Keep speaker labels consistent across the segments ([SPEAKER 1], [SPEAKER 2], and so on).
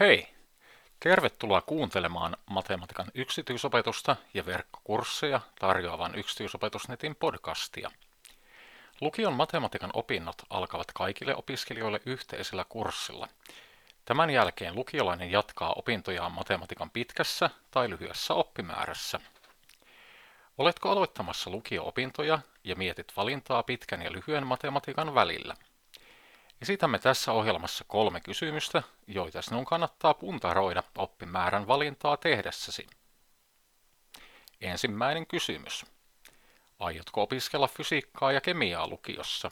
[SPEAKER 1] Hei! Tervetuloa kuuntelemaan matematiikan yksityisopetusta ja verkkokursseja tarjoavan yksityisopetusnetin podcastia. Lukion matematiikan opinnot alkavat kaikille opiskelijoille yhteisellä kurssilla. Tämän jälkeen lukiolainen jatkaa opintojaan matematiikan pitkässä tai lyhyessä oppimäärässä. Oletko aloittamassa lukio-opintoja ja mietit valintaa pitkän ja lyhyen matematiikan välillä? Esitämme tässä ohjelmassa kolme kysymystä, joita sinun kannattaa puntaroida oppimäärän valintaa tehdessäsi. Ensimmäinen kysymys. Aiotko opiskella fysiikkaa ja kemiaa lukiossa?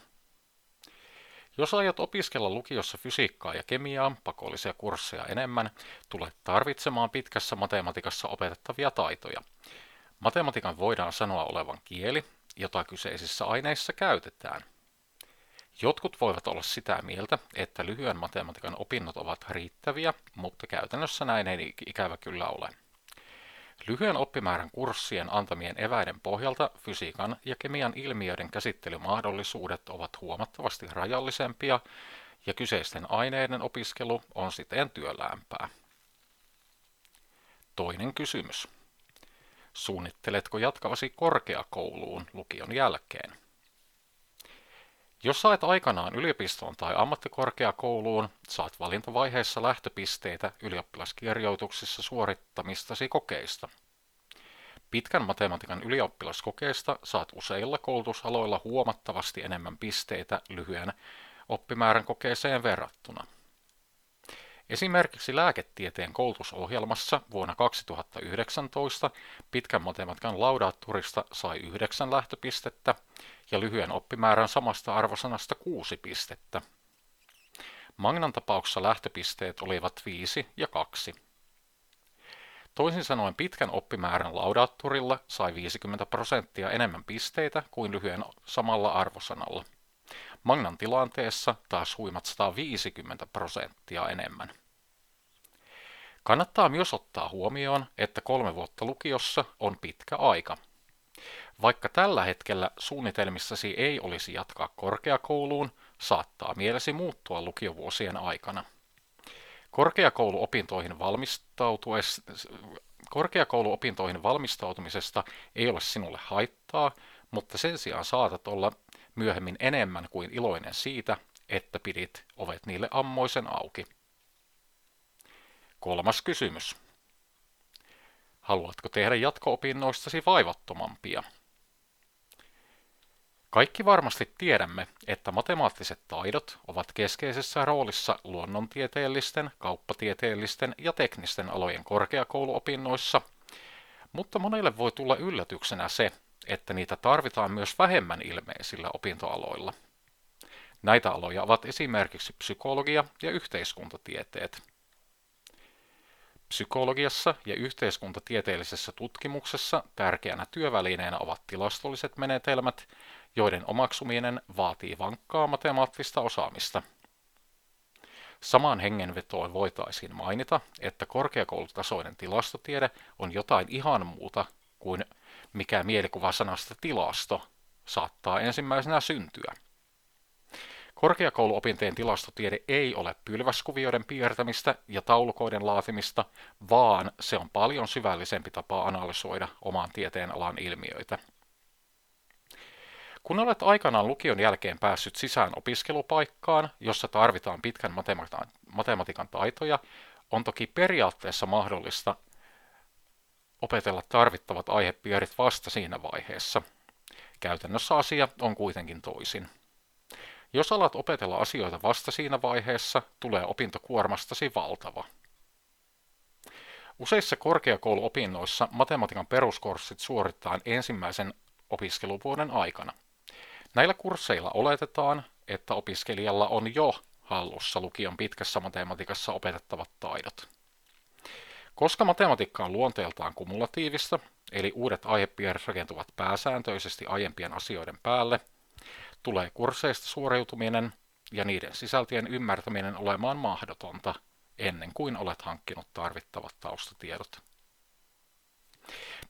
[SPEAKER 1] Jos aiot opiskella lukiossa fysiikkaa ja kemiaa, pakollisia kursseja enemmän, tulet tarvitsemaan pitkässä matematiikassa opetettavia taitoja. Matematiikan voidaan sanoa olevan kieli, jota kyseisissä aineissa käytetään – Jotkut voivat olla sitä mieltä, että lyhyen matematiikan opinnot ovat riittäviä, mutta käytännössä näin ei ikävä kyllä ole. Lyhyen oppimäärän kurssien antamien eväiden pohjalta fysiikan ja kemian ilmiöiden käsittelymahdollisuudet ovat huomattavasti rajallisempia ja kyseisten aineiden opiskelu on siten työläämpää. Toinen kysymys. Suunnitteletko jatkavasi korkeakouluun lukion jälkeen? Jos sait aikanaan yliopistoon tai ammattikorkeakouluun, saat valintavaiheessa lähtöpisteitä ylioppilaskirjoituksissa suorittamistasi kokeista. Pitkän matematiikan ylioppilaskokeesta saat useilla koulutusaloilla huomattavasti enemmän pisteitä lyhyen oppimäärän kokeeseen verrattuna. Esimerkiksi lääketieteen koulutusohjelmassa vuonna 2019 pitkän matematiikan laudaatturista sai 9 lähtöpistettä ja lyhyen oppimäärän samasta arvosanasta 6 pistettä. Magnan tapauksessa lähtöpisteet olivat 5 ja 2. Toisin sanoen pitkän oppimäärän laudaatturilla sai 50 prosenttia enemmän pisteitä kuin lyhyen samalla arvosanalla. Magnan tilanteessa taas huimat 150 prosenttia enemmän. Kannattaa myös ottaa huomioon, että kolme vuotta lukiossa on pitkä aika. Vaikka tällä hetkellä suunnitelmissasi ei olisi jatkaa korkeakouluun, saattaa mielesi muuttua lukiovuosien aikana. Korkeakouluopintoihin, valmistautuessa, korkeakouluopintoihin valmistautumisesta ei ole sinulle haittaa, mutta sen sijaan saatat olla myöhemmin enemmän kuin iloinen siitä, että pidit ovet niille ammoisen auki. Kolmas kysymys. Haluatko tehdä jatko-opinnoistasi vaivattomampia? Kaikki varmasti tiedämme, että matemaattiset taidot ovat keskeisessä roolissa luonnontieteellisten, kauppatieteellisten ja teknisten alojen korkeakouluopinnoissa, mutta monille voi tulla yllätyksenä se, että niitä tarvitaan myös vähemmän ilmeisillä opintoaloilla. Näitä aloja ovat esimerkiksi psykologia ja yhteiskuntatieteet. Psykologiassa ja yhteiskuntatieteellisessä tutkimuksessa tärkeänä työvälineenä ovat tilastolliset menetelmät, joiden omaksuminen vaatii vankkaa matemaattista osaamista. Samaan hengenvetoon voitaisiin mainita, että korkeakoulutasoinen tilastotiede on jotain ihan muuta kuin mikä mielikuva sanasta tilasto saattaa ensimmäisenä syntyä. Korkeakouluopinteen tilastotiede ei ole pylväskuvioiden piirtämistä ja taulukoiden laatimista, vaan se on paljon syvällisempi tapa analysoida oman tieteen alan ilmiöitä. Kun olet aikanaan lukion jälkeen päässyt sisään opiskelupaikkaan, jossa tarvitaan pitkän matematiikan taitoja, on toki periaatteessa mahdollista opetella tarvittavat aihepiirit vasta siinä vaiheessa. Käytännössä asia on kuitenkin toisin. Jos alat opetella asioita vasta siinä vaiheessa, tulee opintokuormastasi valtava. Useissa korkeakouluopinnoissa matematiikan peruskurssit suoritetaan ensimmäisen opiskeluvuoden aikana. Näillä kursseilla oletetaan, että opiskelijalla on jo hallussa lukion pitkässä matematiikassa opetettavat taidot. Koska matematiikka on luonteeltaan kumulatiivista, eli uudet aihepiirit rakentuvat pääsääntöisesti aiempien asioiden päälle, tulee kursseista suoriutuminen ja niiden sisältöjen ymmärtäminen olemaan mahdotonta ennen kuin olet hankkinut tarvittavat taustatiedot.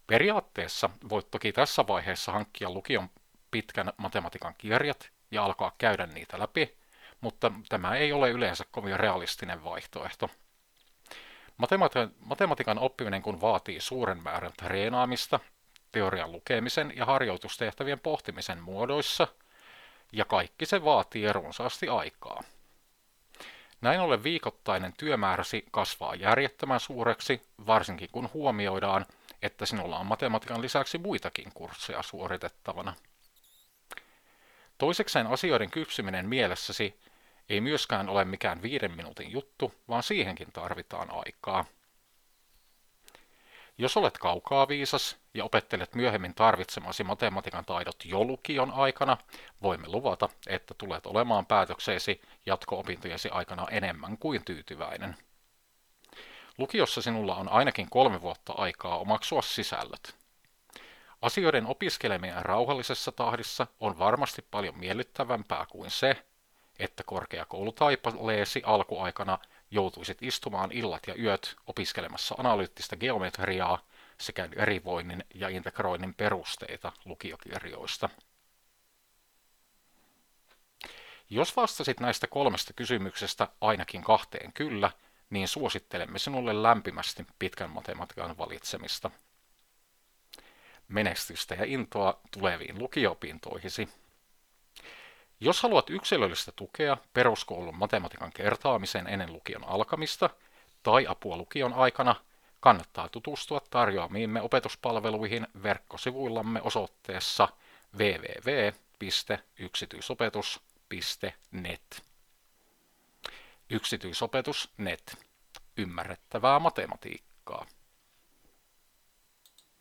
[SPEAKER 1] Periaatteessa voit toki tässä vaiheessa hankkia lukion pitkän matematiikan kirjat ja alkaa käydä niitä läpi, mutta tämä ei ole yleensä kovin realistinen vaihtoehto. Matematiikan oppiminen kun vaatii suuren määrän treenaamista, teorian lukemisen ja harjoitustehtävien pohtimisen muodoissa, ja kaikki se vaatii runsaasti aikaa. Näin ollen viikoittainen työmääräsi kasvaa järjettömän suureksi, varsinkin kun huomioidaan, että sinulla on matematiikan lisäksi muitakin kursseja suoritettavana. Toisekseen asioiden kypsyminen mielessäsi ei myöskään ole mikään viiden minuutin juttu, vaan siihenkin tarvitaan aikaa. Jos olet kaukaa viisas ja opettelet myöhemmin tarvitsemasi matematiikan taidot jo lukion aikana, voimme luvata, että tulet olemaan päätökseesi jatko-opintojesi aikana enemmän kuin tyytyväinen. Lukiossa sinulla on ainakin kolme vuotta aikaa omaksua sisällöt. Asioiden opiskeleminen rauhallisessa tahdissa on varmasti paljon miellyttävämpää kuin se, että korkeakoulutaipaleesi alkuaikana joutuisit istumaan illat ja yöt opiskelemassa analyyttistä geometriaa sekä derivoinnin ja integroinnin perusteita lukiokirjoista. Jos vastasit näistä kolmesta kysymyksestä ainakin kahteen kyllä, niin suosittelemme sinulle lämpimästi pitkän matematiikan valitsemista. Menestystä ja intoa tuleviin lukiopintoihisi. Jos haluat yksilöllistä tukea peruskoulun matematiikan kertaamiseen ennen lukion alkamista tai apua lukion aikana, kannattaa tutustua tarjoamiimme opetuspalveluihin verkkosivuillamme osoitteessa www.yksityisopetus.net. Yksityisopetus.net. Ymmärrettävää matematiikkaa.